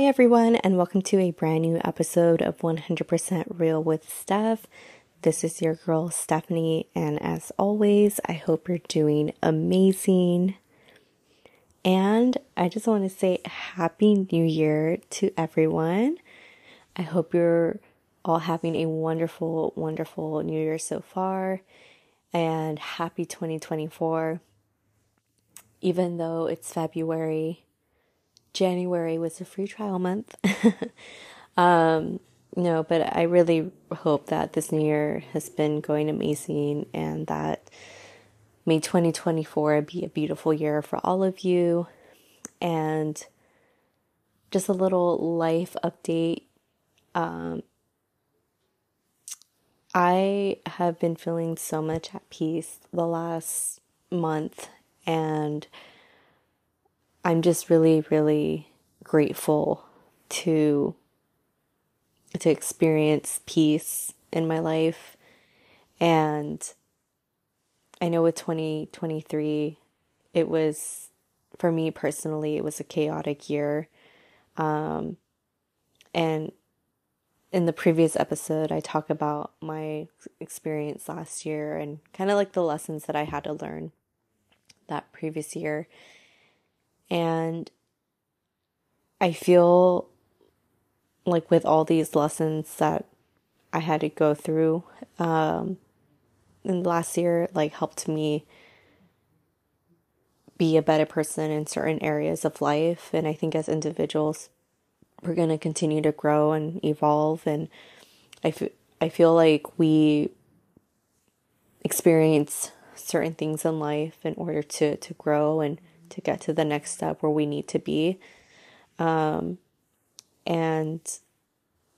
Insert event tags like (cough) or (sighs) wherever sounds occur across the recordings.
Hi, everyone, and welcome to a brand new episode of 100% Real with Steph. This is your girl, Stephanie, and as always, I hope you're doing amazing. And I just want to say Happy New Year to everyone. I hope you're all having a wonderful, wonderful New Year so far, and happy 2024. Even though it's February, January was a free trial month. (laughs) um, no, but I really hope that this new year has been going amazing and that may 2024 be a beautiful year for all of you. And just a little life update. Um, I have been feeling so much at peace the last month and I'm just really, really grateful to to experience peace in my life. And I know with 2023, it was, for me personally, it was a chaotic year. Um, and in the previous episode, I talk about my experience last year and kind of like the lessons that I had to learn that previous year. And I feel like with all these lessons that I had to go through um, in last year, like helped me be a better person in certain areas of life. And I think as individuals, we're going to continue to grow and evolve. And I, f- I feel like we experience certain things in life in order to, to grow and to get to the next step where we need to be. Um, and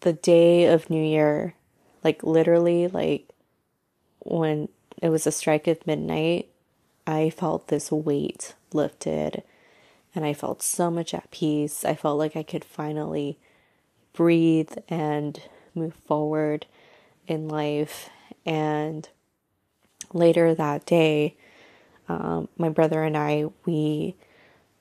the day of New Year, like literally, like when it was a strike of midnight, I felt this weight lifted and I felt so much at peace. I felt like I could finally breathe and move forward in life. And later that day, um, my brother and I, we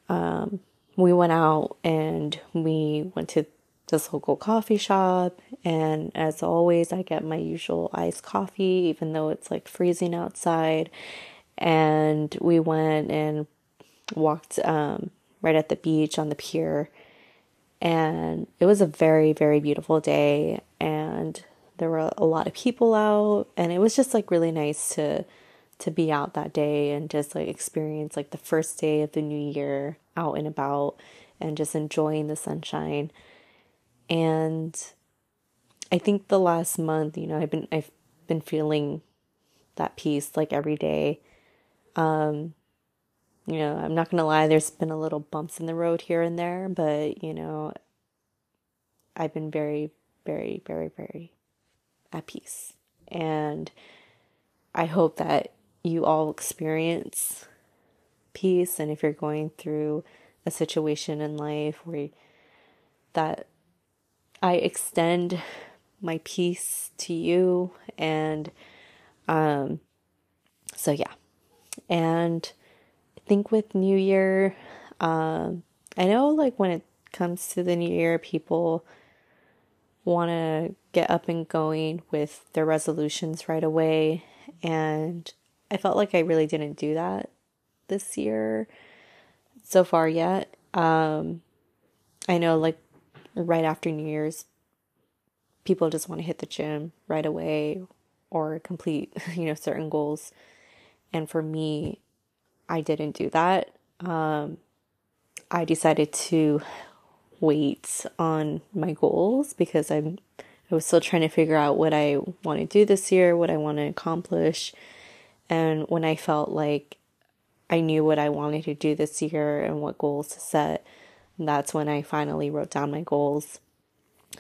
um, we went out and we went to this local coffee shop. And as always, I get my usual iced coffee, even though it's like freezing outside. And we went and walked um, right at the beach on the pier. And it was a very, very beautiful day. And there were a lot of people out. And it was just like really nice to to be out that day and just like experience like the first day of the new year out and about and just enjoying the sunshine. And I think the last month, you know, I've been I've been feeling that peace like every day. Um you know, I'm not going to lie, there's been a little bumps in the road here and there, but you know, I've been very very very very at peace. And I hope that you all experience peace and if you're going through a situation in life where that I extend my peace to you and um so yeah. And I think with new year um I know like when it comes to the new year people want to get up and going with their resolutions right away and I felt like I really didn't do that this year so far yet. Um, I know, like, right after New Year's, people just want to hit the gym right away or complete, (laughs) you know, certain goals. And for me, I didn't do that. Um, I decided to wait on my goals because I'm I was still trying to figure out what I want to do this year, what I want to accomplish. And when I felt like I knew what I wanted to do this year and what goals to set, that's when I finally wrote down my goals.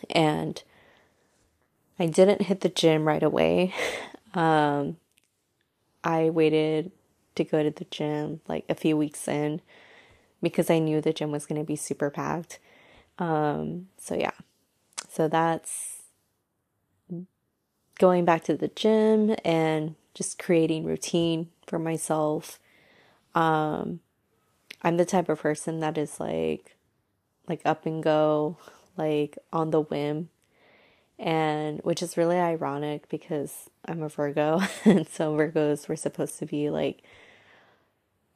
And I didn't hit the gym right away. (laughs) Um, I waited to go to the gym like a few weeks in because I knew the gym was going to be super packed. Um, so yeah. So that's going back to the gym and just creating routine for myself. Um, I'm the type of person that is like like up and go, like on the whim. And which is really ironic because I'm a Virgo, (laughs) and so Virgos were supposed to be like,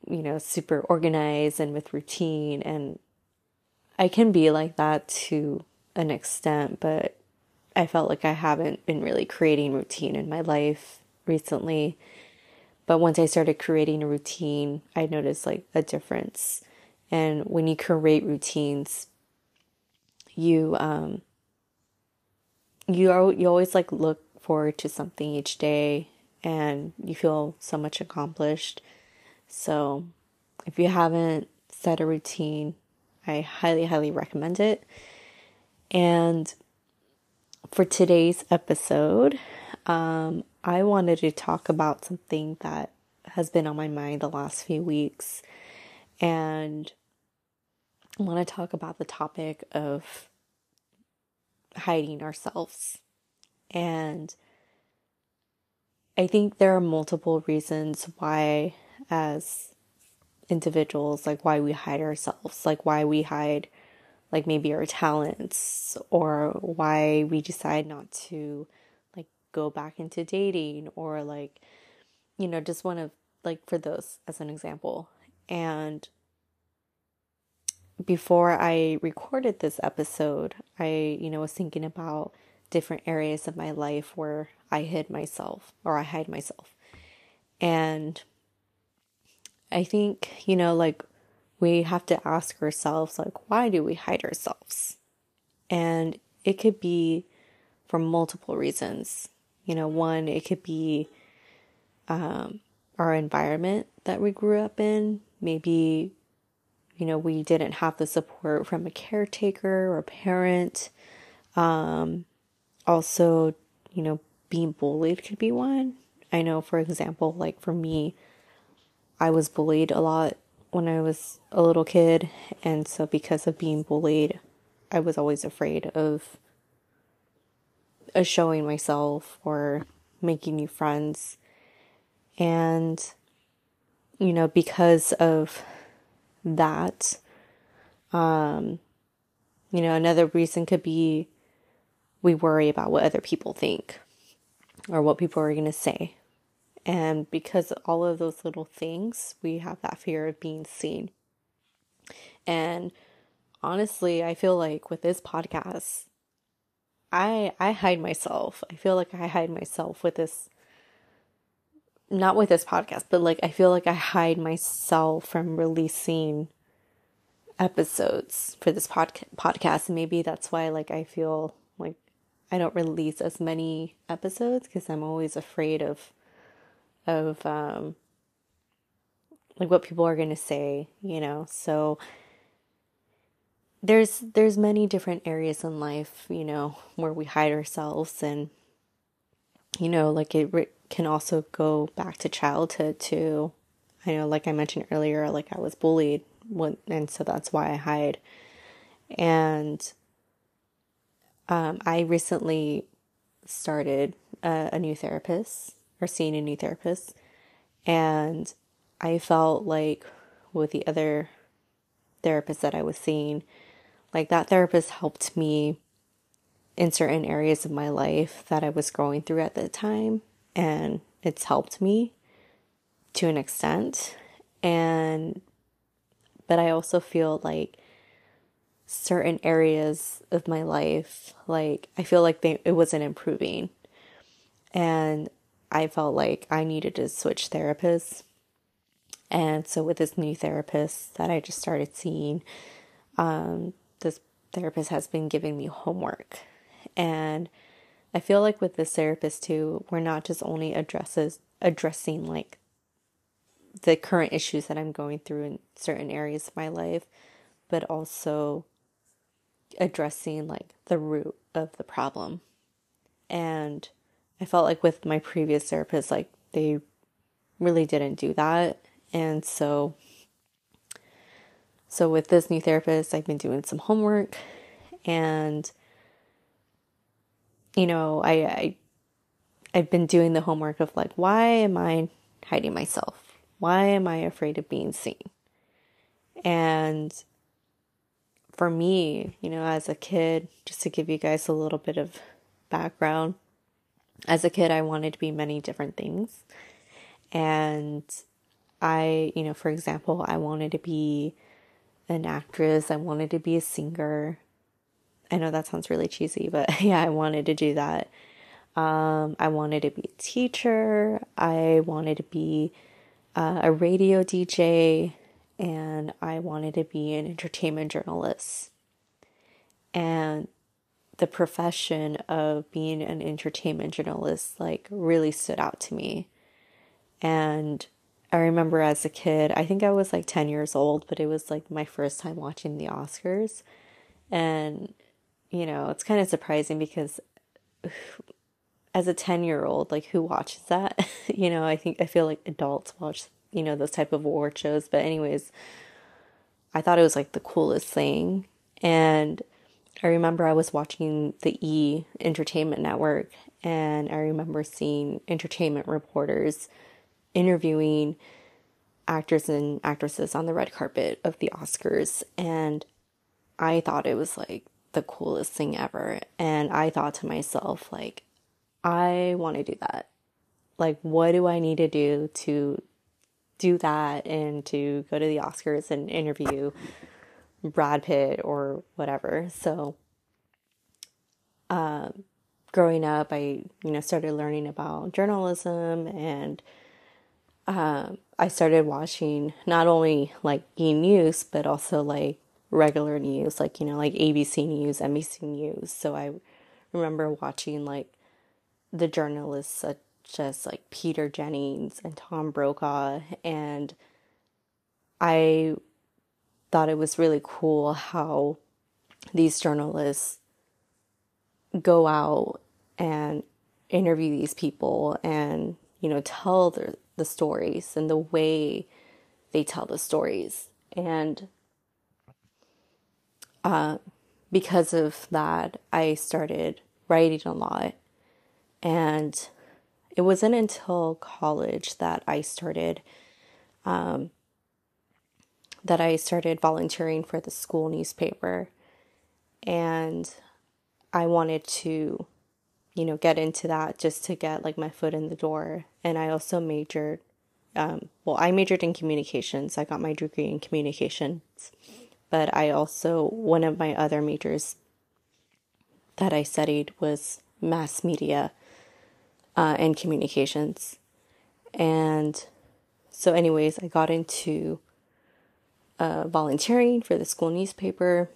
you know, super organized and with routine. And I can be like that to an extent, but I felt like I haven't been really creating routine in my life recently. But once I started creating a routine, I noticed like a difference. And when you create routines, you um you are you always like look forward to something each day and you feel so much accomplished. So, if you haven't set a routine, I highly highly recommend it. And for today's episode, um, I wanted to talk about something that has been on my mind the last few weeks. And I want to talk about the topic of hiding ourselves. And I think there are multiple reasons why, as individuals, like why we hide ourselves, like why we hide, like maybe our talents, or why we decide not to, go back into dating, or like, you know, just one of, like, for those as an example. And before I recorded this episode, I, you know, was thinking about different areas of my life where I hid myself or I hide myself. And I think, you know, like we have to ask ourselves, like, why do we hide ourselves? And it could be for multiple reasons. You know, one, it could be um, our environment that we grew up in. Maybe you know, we didn't have the support from a caretaker or a parent. Um, also, you know, being bullied could be one. I know, for example, like for me, I was bullied a lot when I was a little kid. And so, because of being bullied, I was always afraid of showing myself or making new friends. And, you know, because of that. Um, you know, another reason could be we worry about what other people think or what people are going to say. And because all of those little things, we have that fear of being seen. And honestly, I feel like with this podcast, I I hide myself. I feel like I hide myself with this not with this podcast, but like I feel like I hide myself from releasing episodes for this pod- podcast. And maybe that's why like I feel like I don't release as many episodes because I'm always afraid of of um like what people are going to say, you know. So there's there's many different areas in life, you know, where we hide ourselves and you know, like it can also go back to childhood too. I know, like I mentioned earlier, like I was bullied, when, and so that's why I hide. And um, I recently started a, a new therapist or seeing a new therapist, and I felt like with the other therapist that I was seeing, like that therapist helped me in certain areas of my life that I was going through at the time and it's helped me to an extent. And but I also feel like certain areas of my life like I feel like they it wasn't improving. And I felt like I needed to switch therapists. And so with this new therapist that I just started seeing um this therapist has been giving me homework and I feel like with this therapist too, we're not just only addresses addressing like the current issues that I'm going through in certain areas of my life, but also addressing like the root of the problem. And I felt like with my previous therapist, like they really didn't do that. And so so with this new therapist, I've been doing some homework and you know, I, I I've been doing the homework of like, why am I hiding myself? Why am I afraid of being seen? And for me, you know, as a kid, just to give you guys a little bit of background, as a kid, I wanted to be many different things. And I, you know, for example, I wanted to be an actress, I wanted to be a singer. I know that sounds really cheesy, but (laughs) yeah, I wanted to do that. Um, I wanted to be a teacher, I wanted to be uh, a radio DJ, and I wanted to be an entertainment journalist. And the profession of being an entertainment journalist like really stood out to me. And I remember as a kid, I think I was like 10 years old, but it was like my first time watching the Oscars. And, you know, it's kind of surprising because (sighs) as a 10 year old, like who watches that? (laughs) you know, I think I feel like adults watch, you know, those type of award shows. But, anyways, I thought it was like the coolest thing. And I remember I was watching the E Entertainment Network and I remember seeing entertainment reporters interviewing actors and actresses on the red carpet of the Oscars and I thought it was like the coolest thing ever and I thought to myself like I want to do that. Like what do I need to do to do that and to go to the Oscars and interview Brad Pitt or whatever. So, um, growing up, I you know started learning about journalism, and um, I started watching not only like E News but also like regular news, like you know like ABC News, NBC News. So I remember watching like the journalists such as like Peter Jennings and Tom Brokaw, and I thought it was really cool how these journalists go out and interview these people and you know tell the the stories and the way they tell the stories and uh, because of that i started writing a lot and it wasn't until college that i started um, that I started volunteering for the school newspaper. And I wanted to, you know, get into that just to get like my foot in the door. And I also majored, um, well, I majored in communications. I got my degree in communications. But I also, one of my other majors that I studied was mass media uh, and communications. And so, anyways, I got into uh, volunteering for the school newspaper,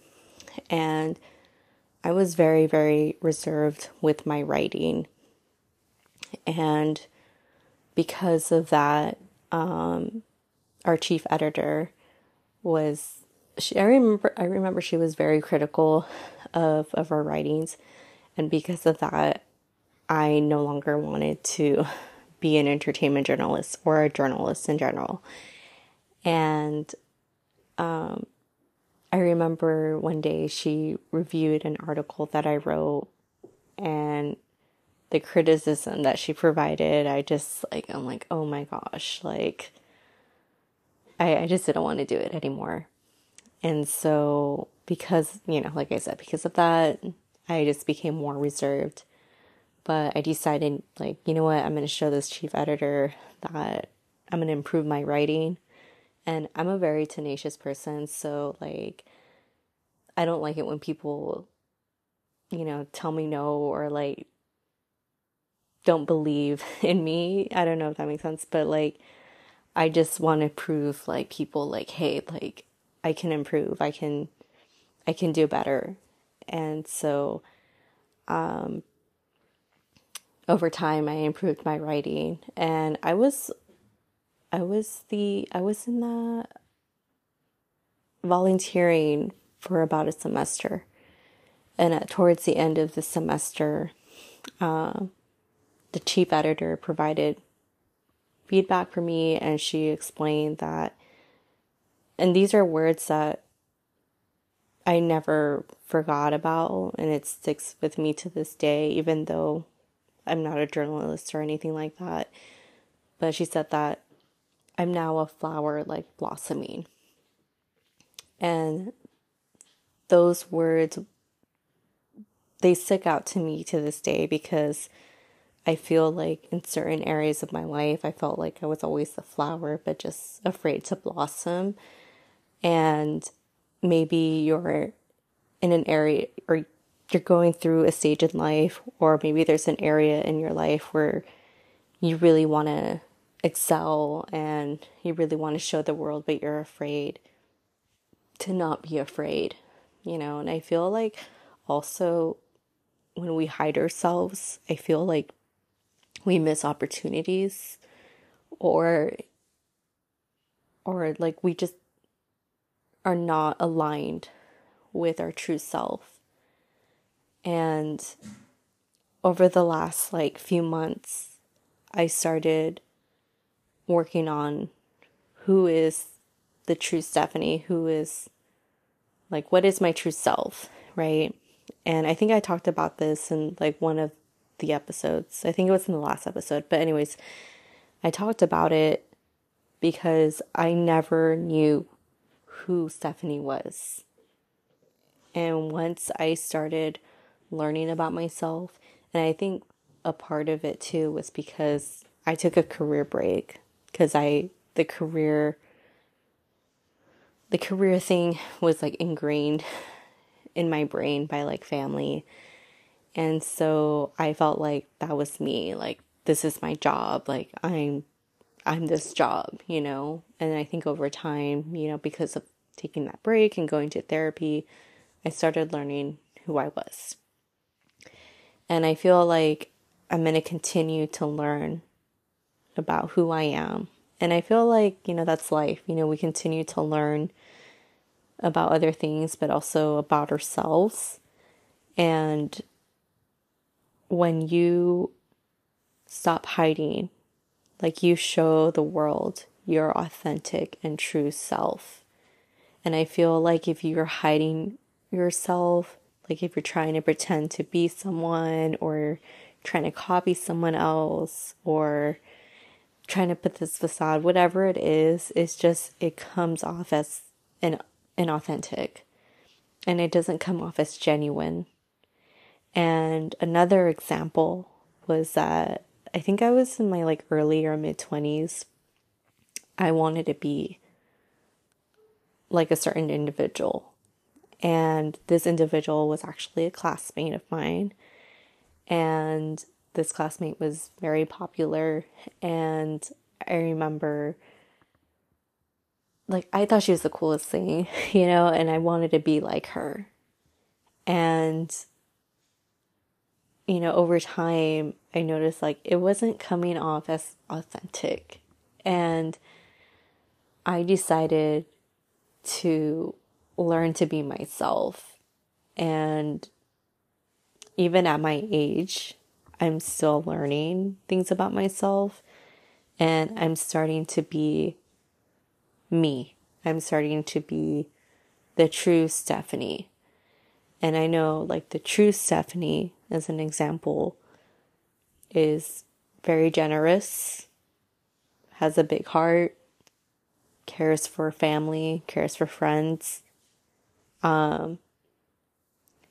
and I was very, very reserved with my writing. And because of that, um, our chief editor was she I remember I remember she was very critical of of our writings and because of that I no longer wanted to be an entertainment journalist or a journalist in general. And um, I remember one day she reviewed an article that I wrote and the criticism that she provided, I just like, I'm like, oh my gosh, like, I, I just didn't want to do it anymore. And so, because, you know, like I said, because of that, I just became more reserved. But I decided, like, you know what, I'm to show this chief editor that I'm to improve my writing and I'm a very tenacious person, so like I don't like it when people you know, tell me no or like don't believe (laughs) in me. I don't know if that makes sense, but like I just want to prove like people like hey, like I can improve. I can I can do better. And so um over time I improved my writing and I was I was the I was in the volunteering for about a semester, and at, towards the end of the semester, uh, the chief editor provided feedback for me, and she explained that, and these are words that I never forgot about, and it sticks with me to this day, even though I'm not a journalist or anything like that. But she said that I'm now a flower like blossoming. And those words they stick out to me to this day because I feel like in certain areas of my life, I felt like I was always the flower, but just afraid to blossom. And maybe you're in an area or you're going through a stage in life, or maybe there's an area in your life where you really want to excel and you really want to show the world, but you're afraid to not be afraid, you know. And I feel like also when we hide ourselves, I feel like we miss opportunities or or like we just are not aligned with our true self. And over the last like few months, I started working on who is the true Stephanie, who is like what is my true self, right? And I think I talked about this in like one of the episodes. I think it was in the last episode. But, anyways, I talked about it because I never knew who Stephanie was. And once I started learning about myself, and I think a part of it too was because I took a career break because I, the career, the career thing was like ingrained in my brain by like family. And so I felt like that was me. Like, this is my job. Like, I'm, I'm this job, you know? And I think over time, you know, because of taking that break and going to therapy, I started learning who I was. And I feel like I'm going to continue to learn about who I am. And I feel like, you know, that's life. You know, we continue to learn about other things, but also about ourselves. And when you stop hiding, like you show the world your authentic and true self. And I feel like if you're hiding yourself, like if you're trying to pretend to be someone or trying to copy someone else or trying to put this facade, whatever it is, it's just, it comes off as an inauthentic and it doesn't come off as genuine. And another example was that I think I was in my like early or mid 20s. I wanted to be like a certain individual. And this individual was actually a classmate of mine. And this classmate was very popular. And I remember like I thought she was the coolest thing, (laughs) you know, and I wanted to be like her. And you know, over time I noticed like it wasn't coming off as authentic. And I decided to learn to be myself. And even at my age, I'm still learning things about myself and I'm starting to be me. I'm starting to be the true Stephanie. And I know, like, the true Stephanie, as an example, is very generous, has a big heart, cares for family, cares for friends. Um,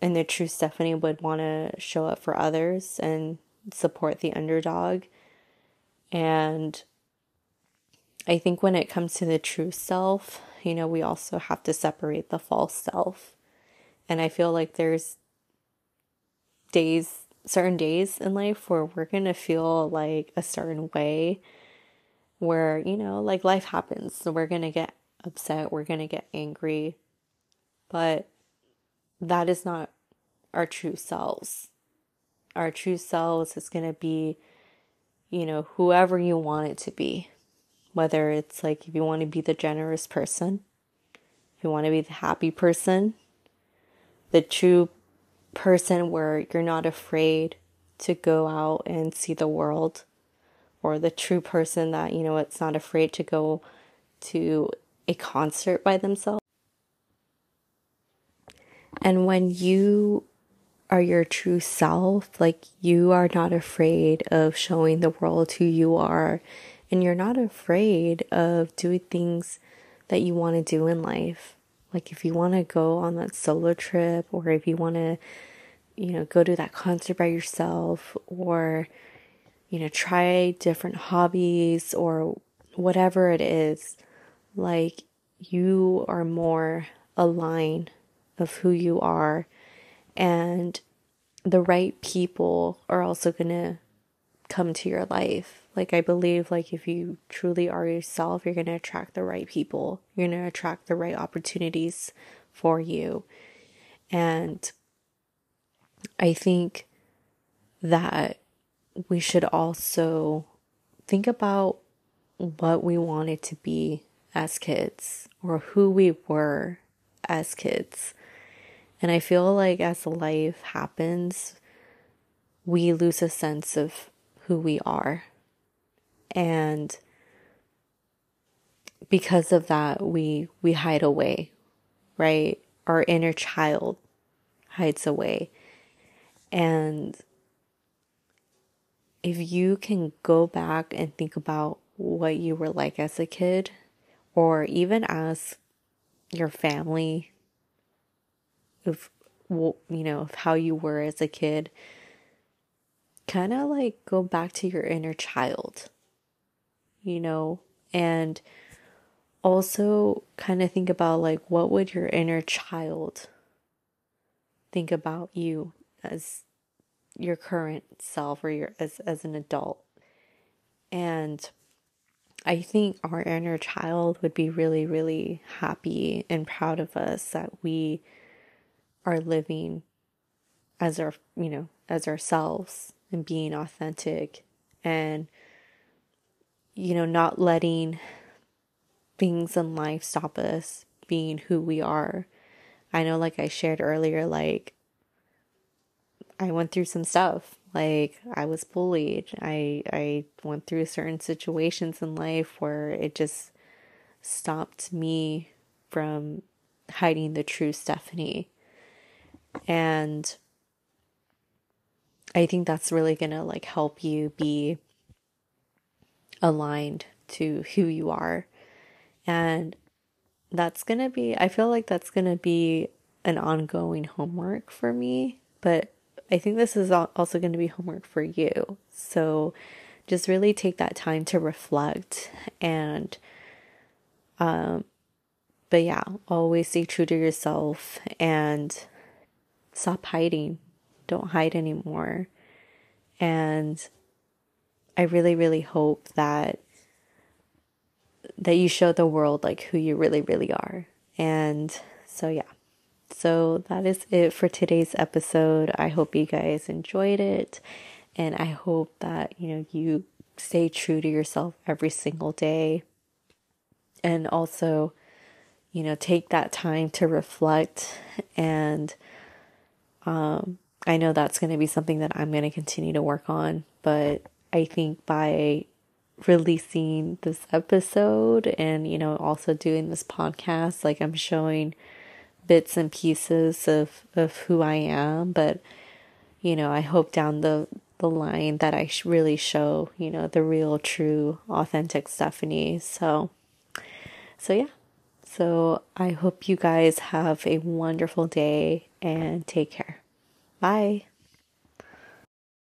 and the true Stephanie would want to show up for others and support the underdog. And I think when it comes to the true self, you know, we also have to separate the false self. And I feel like there's days, certain days in life where we're going to feel like a certain way where, you know, like life happens. So we're going to get upset, we're going to get angry. But that is not our true selves. Our true selves is going to be, you know, whoever you want it to be whether it's like if you want to be the generous person, if you want to be the happy person, the true person where you're not afraid to go out and see the world, or the true person that, you know, it's not afraid to go to a concert by themselves. And when you are your true self, like you are not afraid of showing the world who you are and you're not afraid of doing things that you want to do in life. Like if you want to go on that solo trip or if you want to, you know, go to that concert by yourself or, you know, try different hobbies or whatever it is, like you are more aligned of who you are and the right people are also going to come to your life. Like I believe like if you truly are yourself, you're going to attract the right people. You're going to attract the right opportunities for you. And I think that we should also think about what we wanted to be as kids or who we were as kids. And I feel like as life happens, we lose a sense of who we are. And because of that, we, we hide away, right? Our inner child hides away. And if you can go back and think about what you were like as a kid, or even as your family, of you know, of how you were as a kid, kind of like go back to your inner child, you know, and also kind of think about like what would your inner child think about you as your current self or your as as an adult. And I think our inner child would be really really happy and proud of us that we are living as our, you know, as ourselves and being authentic and you know not letting things in life stop us being who we are. I know like i shared earlier like i went through some stuff. Like i was bullied. I i went through certain situations in life where it just stopped me from hiding the true stephanie and I think that's really going to like help you be aligned to who you are. And that's going to be, I feel like that's going to be an ongoing homework for me, but I think this is also going to be homework for you. So just really take that time to reflect and, um, but yeah, always stay true to yourself and stop hiding don't hide anymore. And I really, really hope that that you show the world like who you really, really are. And so yeah. So that is it for today's episode. I hope you guys enjoyed it. And I hope that, you know, you stay true to yourself every single day. And also, you know, take that time to reflect and um I know that's going to be something that I'm going to continue to work on, but I think by releasing this episode and, you know, also doing this podcast, like I'm showing bits and pieces of, of who I am, but, you know, I hope down the, the line that I really show, you know, the real, true, authentic Stephanie. So, so yeah. So I hope you guys have a wonderful day and take care. Bye.